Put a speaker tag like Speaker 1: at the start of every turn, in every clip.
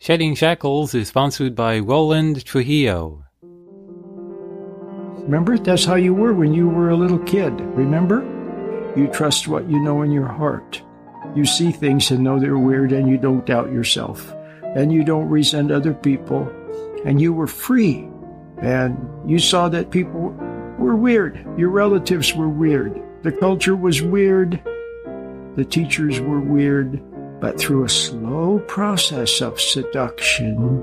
Speaker 1: Shedding Shackles is sponsored by Roland Trujillo.
Speaker 2: Remember, that's how you were when you were a little kid. Remember? You trust what you know in your heart. You see things and know they're weird, and you don't doubt yourself. And you don't resent other people. And you were free. And you saw that people were weird. Your relatives were weird. The culture was weird. The teachers were weird. But through a slow process of seduction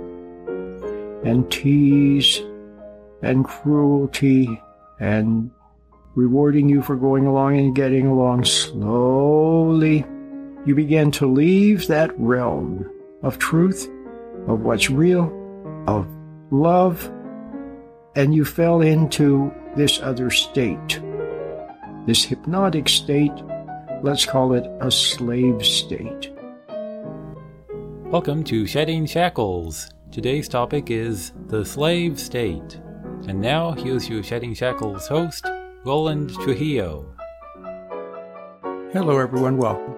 Speaker 2: and tease and cruelty and rewarding you for going along and getting along slowly, you began to leave that realm of truth, of what's real, of love, and you fell into this other state, this hypnotic state. Let's call it a slave state.
Speaker 1: Welcome to Shedding Shackles. Today's topic is the slave state. And now, here's your Shedding Shackles host, Roland Trujillo.
Speaker 2: Hello, everyone. Welcome.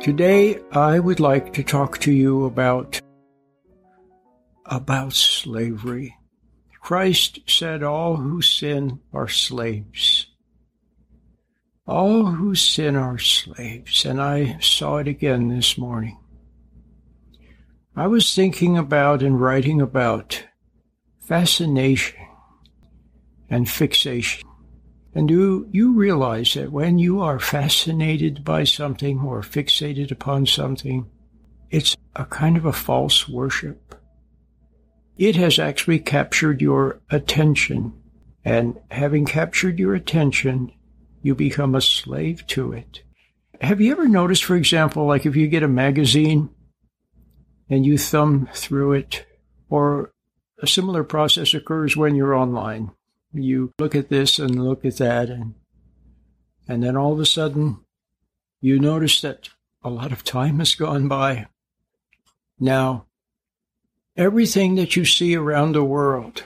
Speaker 2: Today, I would like to talk to you about about slavery. Christ said, "All who sin are slaves." All who sin are slaves, and I saw it again this morning. I was thinking about and writing about fascination and fixation. And do you realize that when you are fascinated by something or fixated upon something, it's a kind of a false worship? It has actually captured your attention. And having captured your attention, you become a slave to it. Have you ever noticed, for example, like if you get a magazine and you thumb through it, or a similar process occurs when you're online. You look at this and look at that, and and then all of a sudden, you notice that a lot of time has gone by. Now, everything that you see around the world,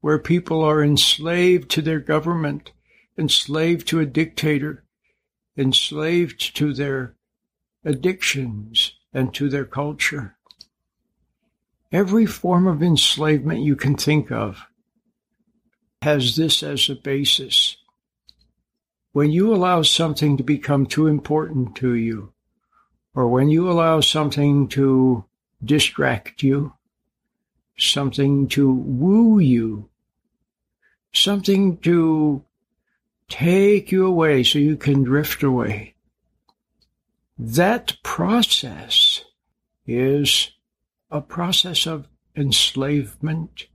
Speaker 2: where people are enslaved to their government, enslaved to a dictator, enslaved to their addictions, and to their culture. Every form of enslavement you can think of has this as a basis. When you allow something to become too important to you, or when you allow something to distract you, something to woo you, something to take you away so you can drift away, that process is a process of enslavement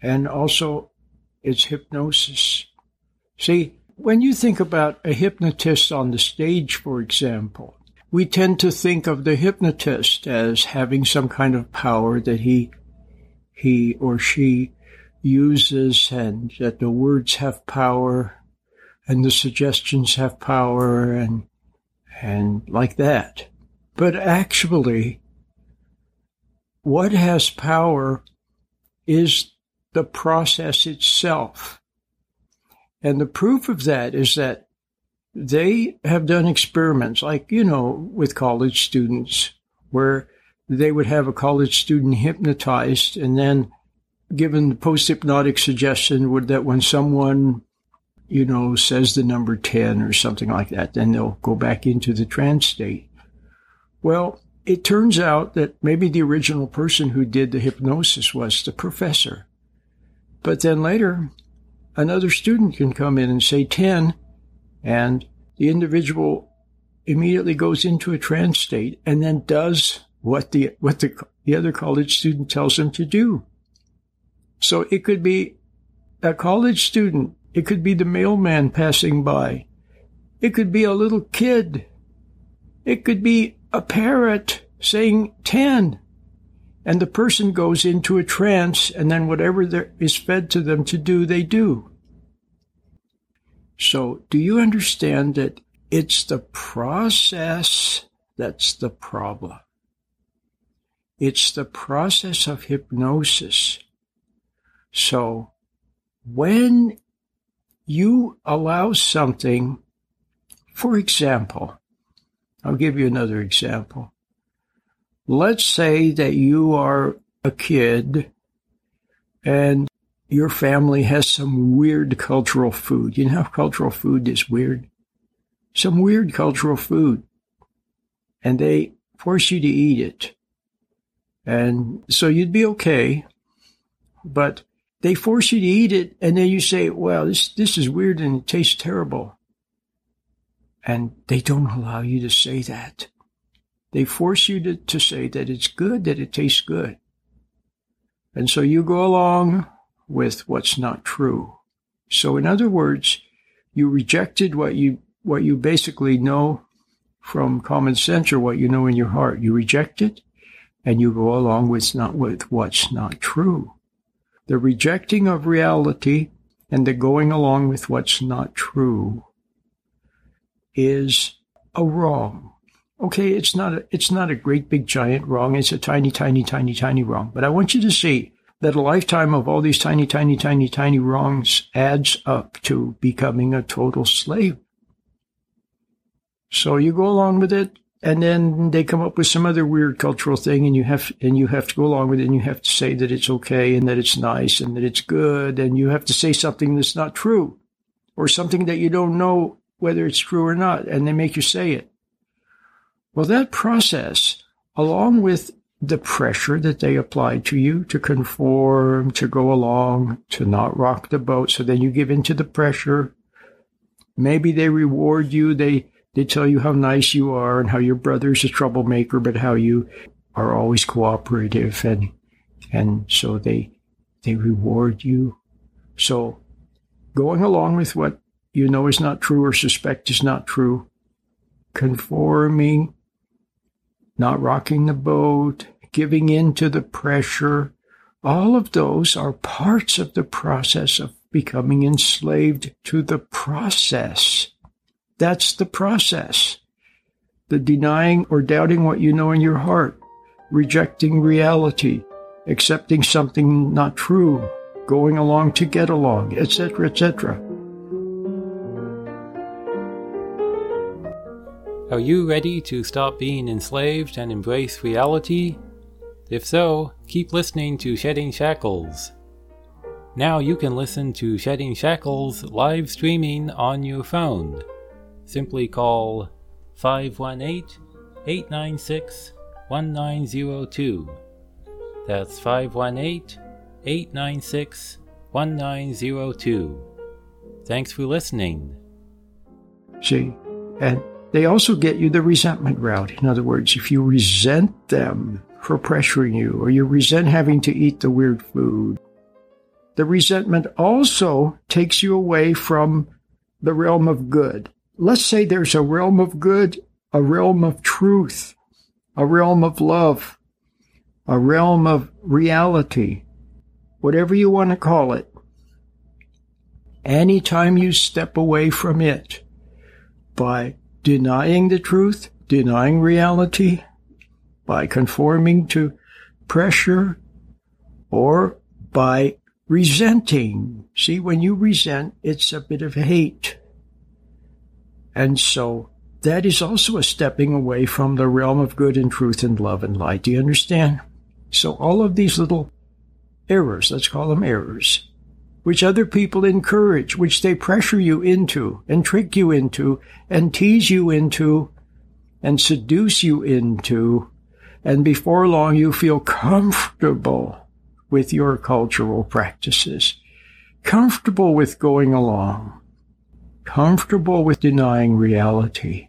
Speaker 2: and also it's hypnosis. See, when you think about a hypnotist on the stage, for example, we tend to think of the hypnotist as having some kind of power that he, he or she uses and that the words have power and the suggestions have power and and like that. But actually, what has power is the process itself. And the proof of that is that they have done experiments, like, you know, with college students, where they would have a college student hypnotized and then given the post hypnotic suggestion would that when someone you know, says the number 10 or something like that, then they'll go back into the trance state. Well, it turns out that maybe the original person who did the hypnosis was the professor. But then later, another student can come in and say 10, and the individual immediately goes into a trance state and then does what the, what the, the other college student tells him to do. So it could be a college student it could be the mailman passing by. It could be a little kid. It could be a parrot saying 10. And the person goes into a trance, and then whatever is fed to them to do, they do. So, do you understand that it's the process that's the problem? It's the process of hypnosis. So, when you allow something, for example, I'll give you another example. let's say that you are a kid and your family has some weird cultural food. You know how cultural food is weird? Some weird cultural food. And they force you to eat it. And so you'd be okay. But they force you to eat it, and then you say, well, this, this is weird and it tastes terrible. And they don't allow you to say that. They force you to, to say that it's good, that it tastes good. And so you go along with what's not true. So in other words, you rejected what you, what you basically know from common sense or what you know in your heart. You reject it and you go along with not with what's not true. The rejecting of reality and the going along with what's not true is a wrong. Okay, it's not a, it's not a great big giant wrong. It's a tiny, tiny, tiny, tiny wrong. But I want you to see that a lifetime of all these tiny, tiny, tiny, tiny wrongs adds up to becoming a total slave. So you go along with it and then they come up with some other weird cultural thing and you have and you have to go along with it and you have to say that it's okay and that it's nice and that it's good and you have to say something that's not true or something that you don't know whether it's true or not and they make you say it. Well that process along with the pressure that they apply to you to conform to go along to not rock the boat so then you give in to the pressure. Maybe they reward you. They they tell you how nice you are and how your brother's a troublemaker, but how you are always cooperative and and so they they reward you. So going along with what you know is not true or suspect is not true, conforming, not rocking the boat, giving in to the pressure, all of those are parts of the process of becoming enslaved to the process. That's the process. The denying or doubting what you know in your heart, rejecting reality, accepting something not true, going along to get along, etc., etc.
Speaker 1: Are you ready to stop being enslaved and embrace reality? If so, keep listening to Shedding Shackles. Now you can listen to Shedding Shackles live streaming on your phone simply call 518 896 1902. That's 518 896 1902. Thanks for listening.
Speaker 2: See, and they also get you the resentment route. In other words, if you resent them for pressuring you, or you resent having to eat the weird food, the resentment also takes you away from the realm of good let's say there's a realm of good, a realm of truth, a realm of love, a realm of reality, whatever you want to call it. Anytime you step away from it by denying the truth, denying reality, by conforming to pressure, or by resenting. See, when you resent, it's a bit of hate. And so that is also a stepping away from the realm of good and truth and love and light. Do you understand? So all of these little errors, let's call them errors, which other people encourage, which they pressure you into and trick you into and tease you into and seduce you into. And before long, you feel comfortable with your cultural practices, comfortable with going along comfortable with denying reality,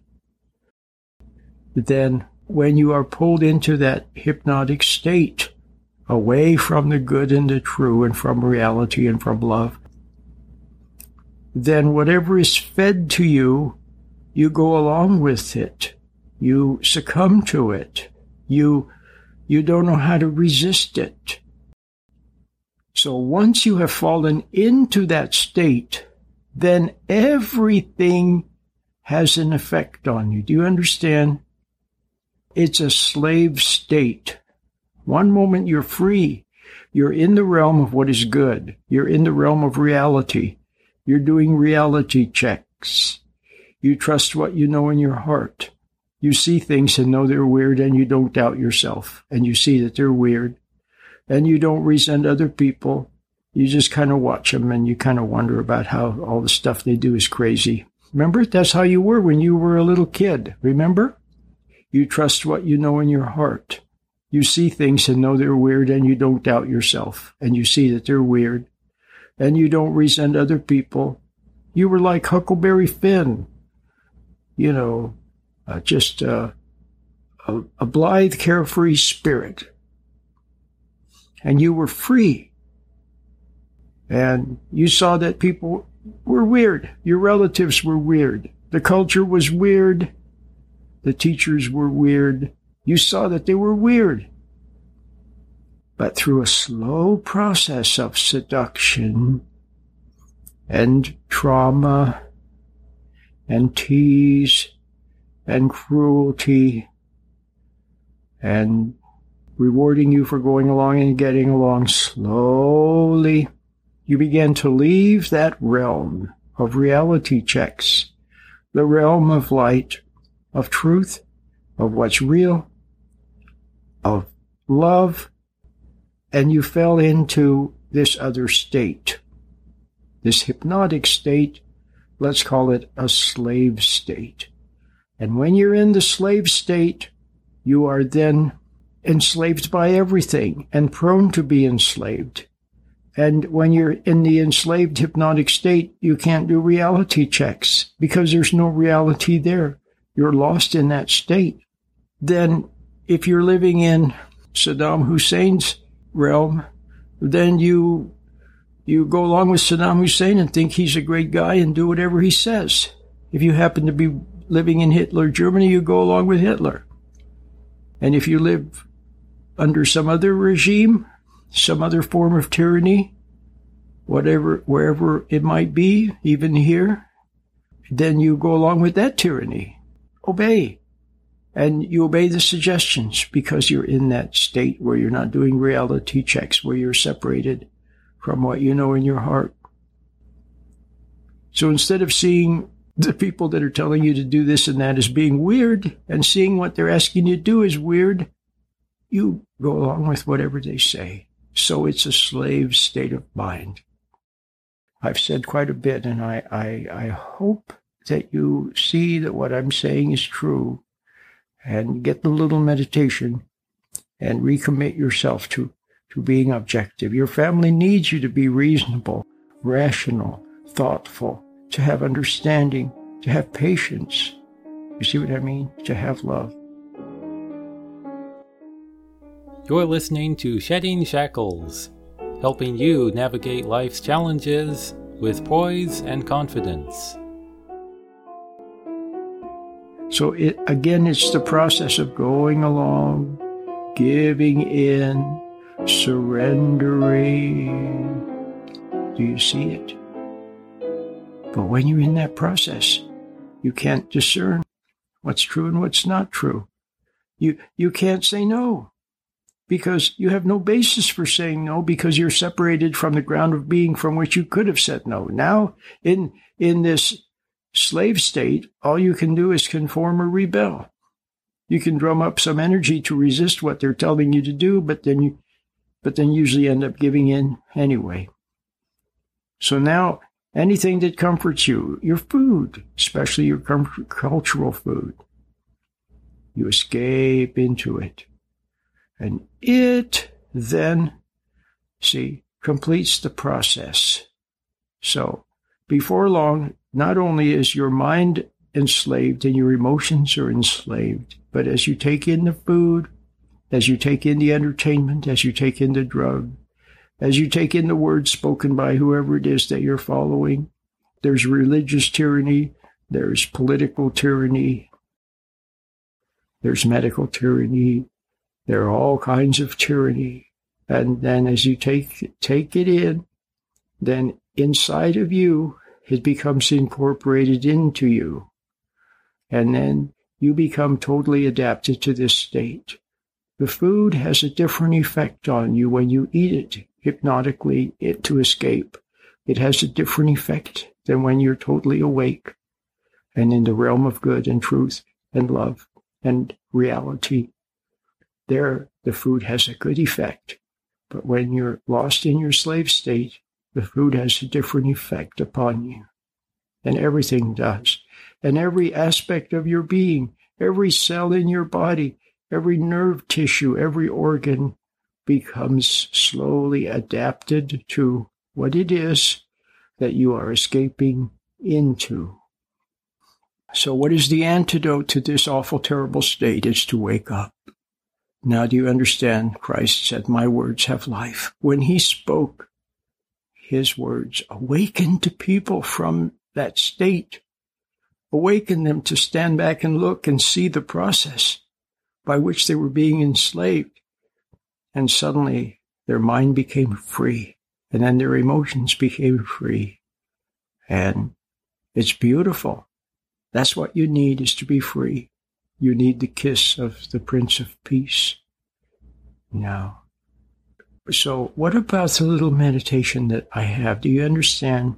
Speaker 2: then when you are pulled into that hypnotic state, away from the good and the true and from reality and from love, then whatever is fed to you, you go along with it. You succumb to it. You, you don't know how to resist it. So once you have fallen into that state, then everything has an effect on you. Do you understand? It's a slave state. One moment you're free. You're in the realm of what is good. You're in the realm of reality. You're doing reality checks. You trust what you know in your heart. You see things and know they're weird, and you don't doubt yourself, and you see that they're weird, and you don't resent other people. You just kind of watch them and you kind of wonder about how all the stuff they do is crazy. Remember? That's how you were when you were a little kid. Remember? You trust what you know in your heart. You see things and know they're weird, and you don't doubt yourself, and you see that they're weird, and you don't resent other people. You were like Huckleberry Finn, you know, uh, just uh, a, a blithe, carefree spirit. And you were free. And you saw that people were weird. Your relatives were weird. The culture was weird. The teachers were weird. You saw that they were weird. But through a slow process of seduction and trauma and tease and cruelty and rewarding you for going along and getting along slowly, you began to leave that realm of reality checks, the realm of light, of truth, of what's real, of love, and you fell into this other state, this hypnotic state. Let's call it a slave state. And when you're in the slave state, you are then enslaved by everything and prone to be enslaved. And when you're in the enslaved hypnotic state, you can't do reality checks because there's no reality there. You're lost in that state. Then if you're living in Saddam Hussein's realm, then you you go along with Saddam Hussein and think he's a great guy and do whatever he says. If you happen to be living in Hitler Germany, you go along with Hitler. And if you live under some other regime, some other form of tyranny, whatever, wherever it might be, even here, then you go along with that tyranny. Obey. And you obey the suggestions because you're in that state where you're not doing reality checks, where you're separated from what you know in your heart. So instead of seeing the people that are telling you to do this and that as being weird and seeing what they're asking you to do is weird, you go along with whatever they say. So it's a slave state of mind. I've said quite a bit, and I, I, I hope that you see that what I'm saying is true and get the little meditation and recommit yourself to, to being objective. Your family needs you to be reasonable, rational, thoughtful, to have understanding, to have patience. You see what I mean? To have love.
Speaker 1: You're listening to Shedding Shackles, helping you navigate life's challenges with poise and confidence.
Speaker 2: So it again it's the process of going along, giving in, surrendering. Do you see it? But when you're in that process, you can't discern what's true and what's not true. You you can't say no because you have no basis for saying no because you're separated from the ground of being from which you could have said no. Now in in this slave state, all you can do is conform or rebel. You can drum up some energy to resist what they're telling you to do, but then you, but then usually end up giving in anyway. So now anything that comforts you, your food, especially your cultural food, you escape into it. And it then, see, completes the process. So before long, not only is your mind enslaved and your emotions are enslaved, but as you take in the food, as you take in the entertainment, as you take in the drug, as you take in the words spoken by whoever it is that you're following, there's religious tyranny, there's political tyranny, there's medical tyranny, there are all kinds of tyranny. And then as you take take it in, then inside of you it becomes incorporated into you. And then you become totally adapted to this state. The food has a different effect on you when you eat it hypnotically it, to escape. It has a different effect than when you're totally awake and in the realm of good and truth and love and reality, there the food has a good effect. But when you're lost in your slave state, the food has a different effect upon you. And everything does. And every aspect of your being, every cell in your body, every nerve tissue, every organ becomes slowly adapted to what it is that you are escaping into. So, what is the antidote to this awful, terrible state? Is to wake up. Now, do you understand? Christ said, My words have life. When he spoke, his words awakened people from that state, awakened them to stand back and look and see the process by which they were being enslaved. And suddenly their mind became free, and then their emotions became free. And it's beautiful. That's what you need is to be free. You need the kiss of the Prince of Peace. Now, so what about the little meditation that I have? Do you understand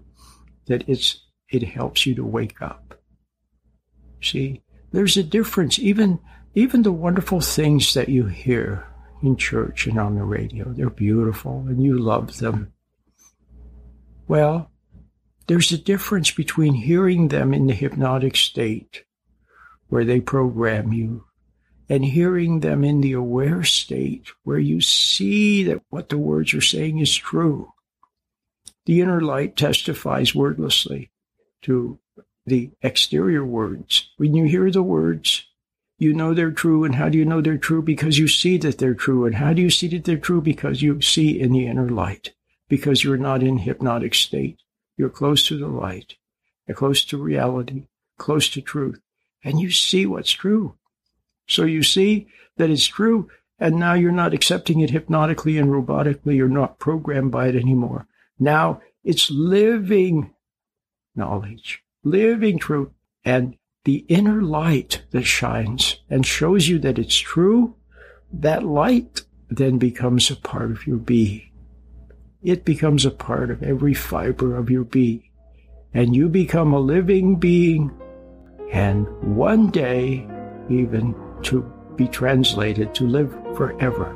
Speaker 2: that it's it helps you to wake up? See, there's a difference. Even even the wonderful things that you hear in church and on the radio, they're beautiful and you love them. Well, there's a difference between hearing them in the hypnotic state, where they program you, and hearing them in the aware state, where you see that what the words are saying is true. The inner light testifies wordlessly to the exterior words. When you hear the words, you know they're true. And how do you know they're true? Because you see that they're true. And how do you see that they're true? Because you see in the inner light, because you're not in hypnotic state. You're close to the light, you're close to reality, close to truth, and you see what's true. So you see that it's true, and now you're not accepting it hypnotically and robotically. You're not programmed by it anymore. Now it's living knowledge, living truth, and the inner light that shines and shows you that it's true. That light then becomes a part of your being it becomes a part of every fiber of your being. And you become a living being, and one day, even to be translated to live forever.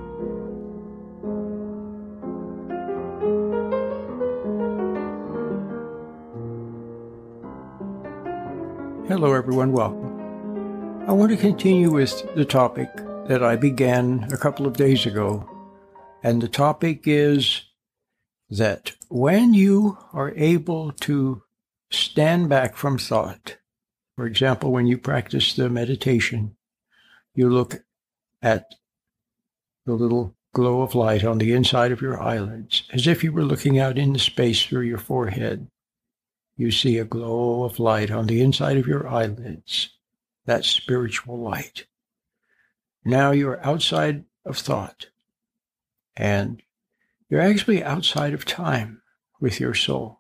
Speaker 2: Hello, everyone. Welcome. I want to continue with the topic that I began a couple of days ago. And the topic is that when you are able to stand back from thought, for example, when you practice the meditation, you look at the little glow of light on the inside of your eyelids, as if you were looking out into space through your forehead. You see a glow of light on the inside of your eyelids, that spiritual light. Now you're outside of thought, and you're actually outside of time with your soul.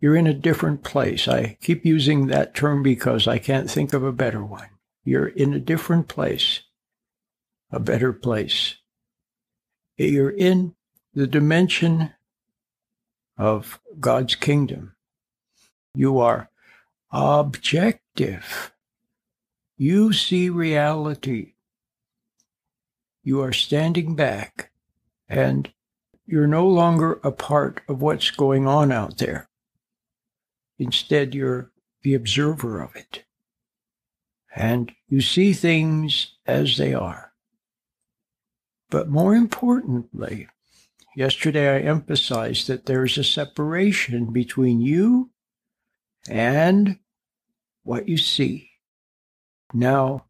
Speaker 2: You're in a different place. I keep using that term because I can't think of a better one. You're in a different place, a better place. You're in the dimension of God's kingdom. You are objective. You see reality. You are standing back and you're no longer a part of what's going on out there. Instead, you're the observer of it. And you see things as they are. But more importantly, yesterday I emphasized that there's a separation between you and what you see. Now,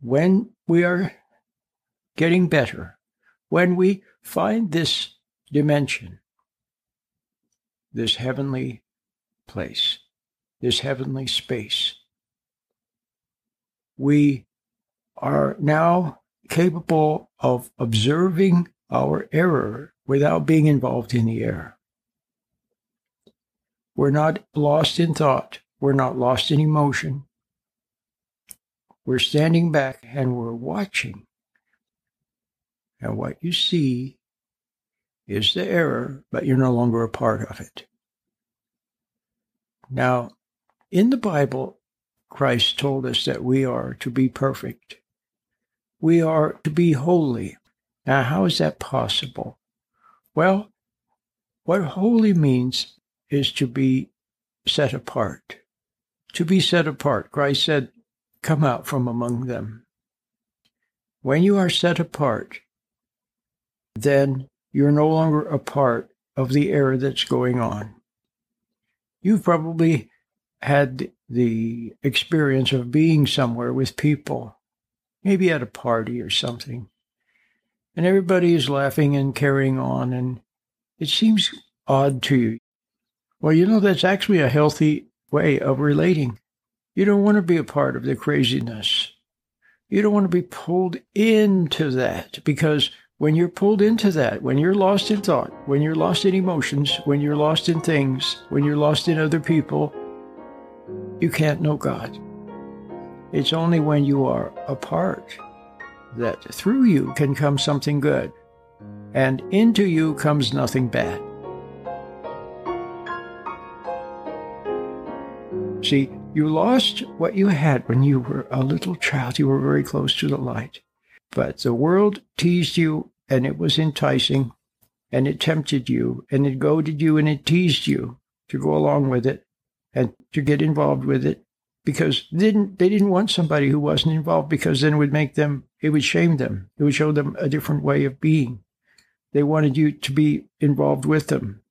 Speaker 2: when we are getting better, when we find this dimension, this heavenly place, this heavenly space. We are now capable of observing our error without being involved in the error. We're not lost in thought. We're not lost in emotion. We're standing back and we're watching. And what you see is the error, but you're no longer a part of it. Now, in the Bible, Christ told us that we are to be perfect we are to be holy. Now, how is that possible? Well, what holy means is to be set apart. To be set apart. Christ said, Come out from among them. When you are set apart, then you're no longer a part of the error that's going on. You've probably had the experience of being somewhere with people, maybe at a party or something, and everybody is laughing and carrying on, and it seems odd to you. Well, you know, that's actually a healthy way of relating. You don't want to be a part of the craziness. You don't want to be pulled into that because when you're pulled into that, when you're lost in thought, when you're lost in emotions, when you're lost in things, when you're lost in other people, you can't know God. It's only when you are apart that through you can come something good, and into you comes nothing bad. See, you lost what you had when you were a little child. You were very close to the light. But the world teased you, and it was enticing, and it tempted you, and it goaded you, and it teased you to go along with it and to get involved with it because they didn't they didn't want somebody who wasn't involved because then it would make them it would shame them. It would show them a different way of being. They wanted you to be involved with them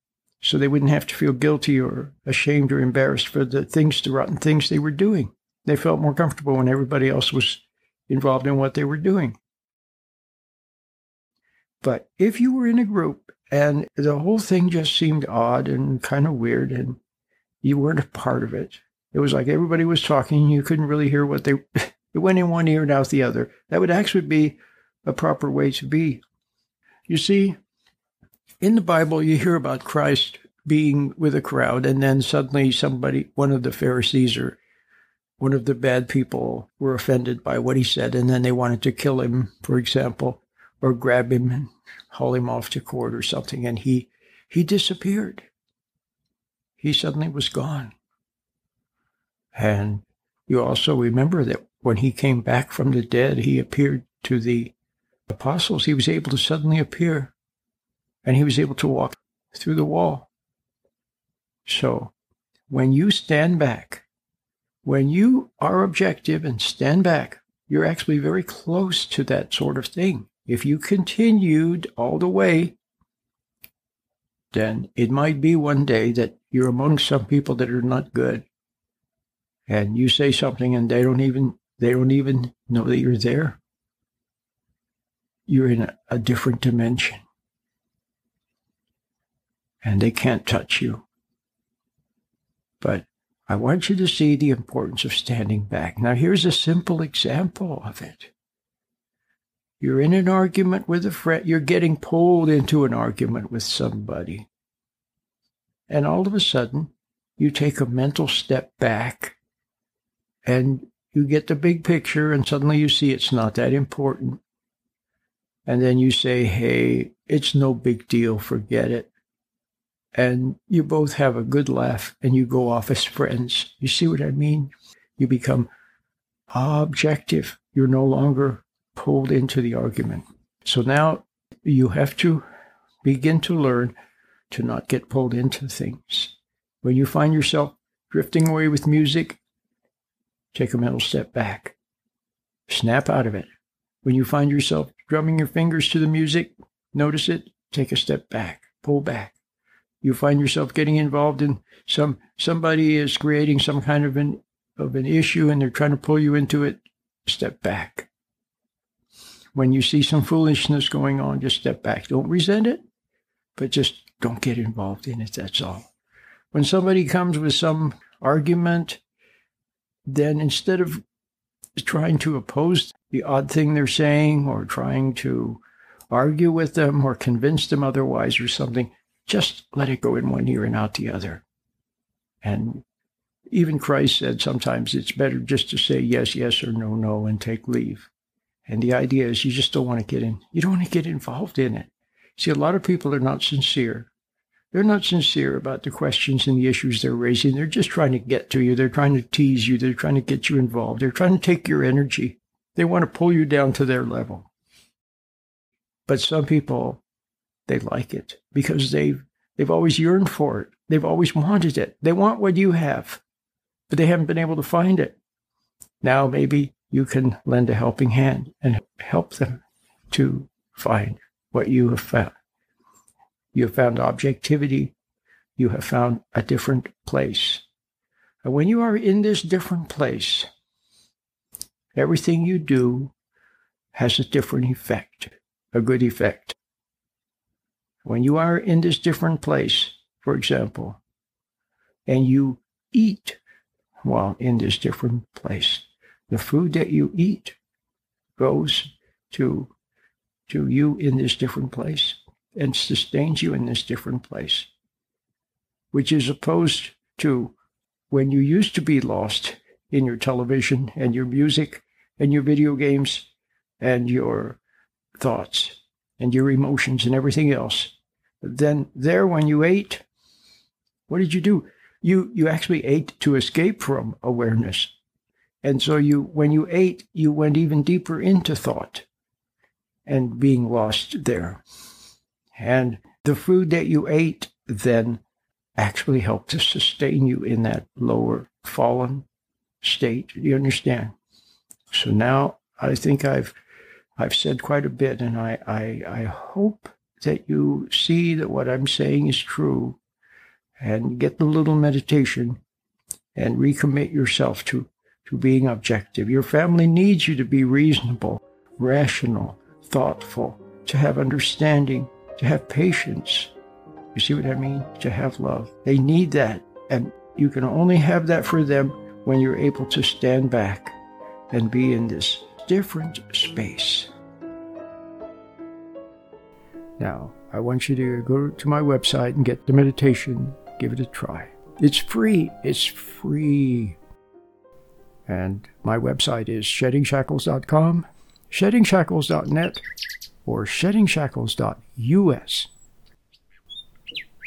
Speaker 2: so they wouldn't have to feel guilty or ashamed or embarrassed for the things the rotten things they were doing. They felt more comfortable when everybody else was involved in what they were doing. But if you were in a group and the whole thing just seemed odd and kind of weird and you weren't a part of it it was like everybody was talking. You couldn't really hear what they, it went in one ear and out the other. That would actually be a proper way to be. You see, in the Bible, you hear about Christ being with a crowd, and then suddenly somebody, one of the Pharisees or one of the bad people, were offended by what he said, and then they wanted to kill him, for example, or grab him and haul him off to court or something, and he he disappeared. He suddenly was gone. And you also remember that when he came back from the dead, he appeared to the apostles. He was able to suddenly appear and he was able to walk through the wall. So when you stand back, when you are objective and stand back, you're actually very close to that sort of thing. If you continued all the way, then it might be one day that you're among some people that are not good. And you say something and they don't even they don't even know that you're there. You're in a, a different dimension. And they can't touch you. But i want you to see the importance of standing back. Now here's a simple example of it you're in an argument with a friend you're getting pulled into an argument with somebody and all of a sudden you take a mental step back and you get the big picture and suddenly you see it's not that important. And then you say, hey, it's no big deal, forget it. And you both have a good laugh and you go off as friends. You see what I mean? You become objective. You're no longer pulled into the argument. So now you have to begin to learn to not get pulled into things. When you find yourself drifting away with music, Take a mental step back. Snap out of it. When you find yourself drumming your fingers to the music, notice it, take a step back, pull back. You find yourself getting involved in some somebody is creating some kind of an of an issue and they're trying to pull you into it, step back. When you see some foolishness going on, just step back. Don't resent it, but just don't get involved in it, that's all. When somebody comes with some argument then instead of trying to oppose the odd thing they're saying or trying to argue with them or convince them otherwise or something, just let it go in one ear and out the other. And even Christ said sometimes it's better just to say yes, yes, or no, no, and take leave. And the idea is you just don't want to get in, you don't want to get involved in it. See, a lot of people are not sincere. They're not sincere about the questions and the issues they're raising. They're just trying to get to you. They're trying to tease you. They're trying to get you involved. They're trying to take your energy. They want to pull you down to their level. But some people, they like it because they've, they've always yearned for it. They've always wanted it. They want what you have, but they haven't been able to find it. Now maybe you can lend a helping hand and help them to find what you have found. You have found objectivity. You have found a different place. And when you are in this different place, everything you do has a different effect, a good effect. When you are in this different place, for example, and you eat while in this different place, the food that you eat goes to, to you in this different place and sustains you in this different place, which is opposed to when you used to be lost in your television and your music and your video games and your thoughts and your emotions and everything else. Then there, when you ate, what did you do? You you actually ate to escape from awareness. And so you when you ate, you went even deeper into thought and being lost there. And the food that you ate then actually helped to sustain you in that lower fallen state. Do You understand? So now I think I've I've said quite a bit, and I, I, I hope that you see that what I'm saying is true and get the little meditation and recommit yourself to, to being objective. Your family needs you to be reasonable, rational, thoughtful, to have understanding, to have patience, you see what I mean? To have love. They need that. And you can only have that for them when you're able to stand back and be in this different space. Now, I want you to go to my website and get the meditation, give it a try. It's free. It's free. And my website is sheddingshackles.com, sheddingshackles.net, or sheddingshackles.us.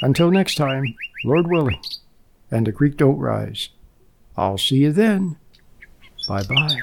Speaker 2: Until next time, Lord willing, and the creek don't rise. I'll see you then. Bye bye.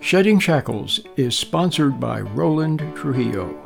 Speaker 2: Shedding Shackles is sponsored by Roland Trujillo.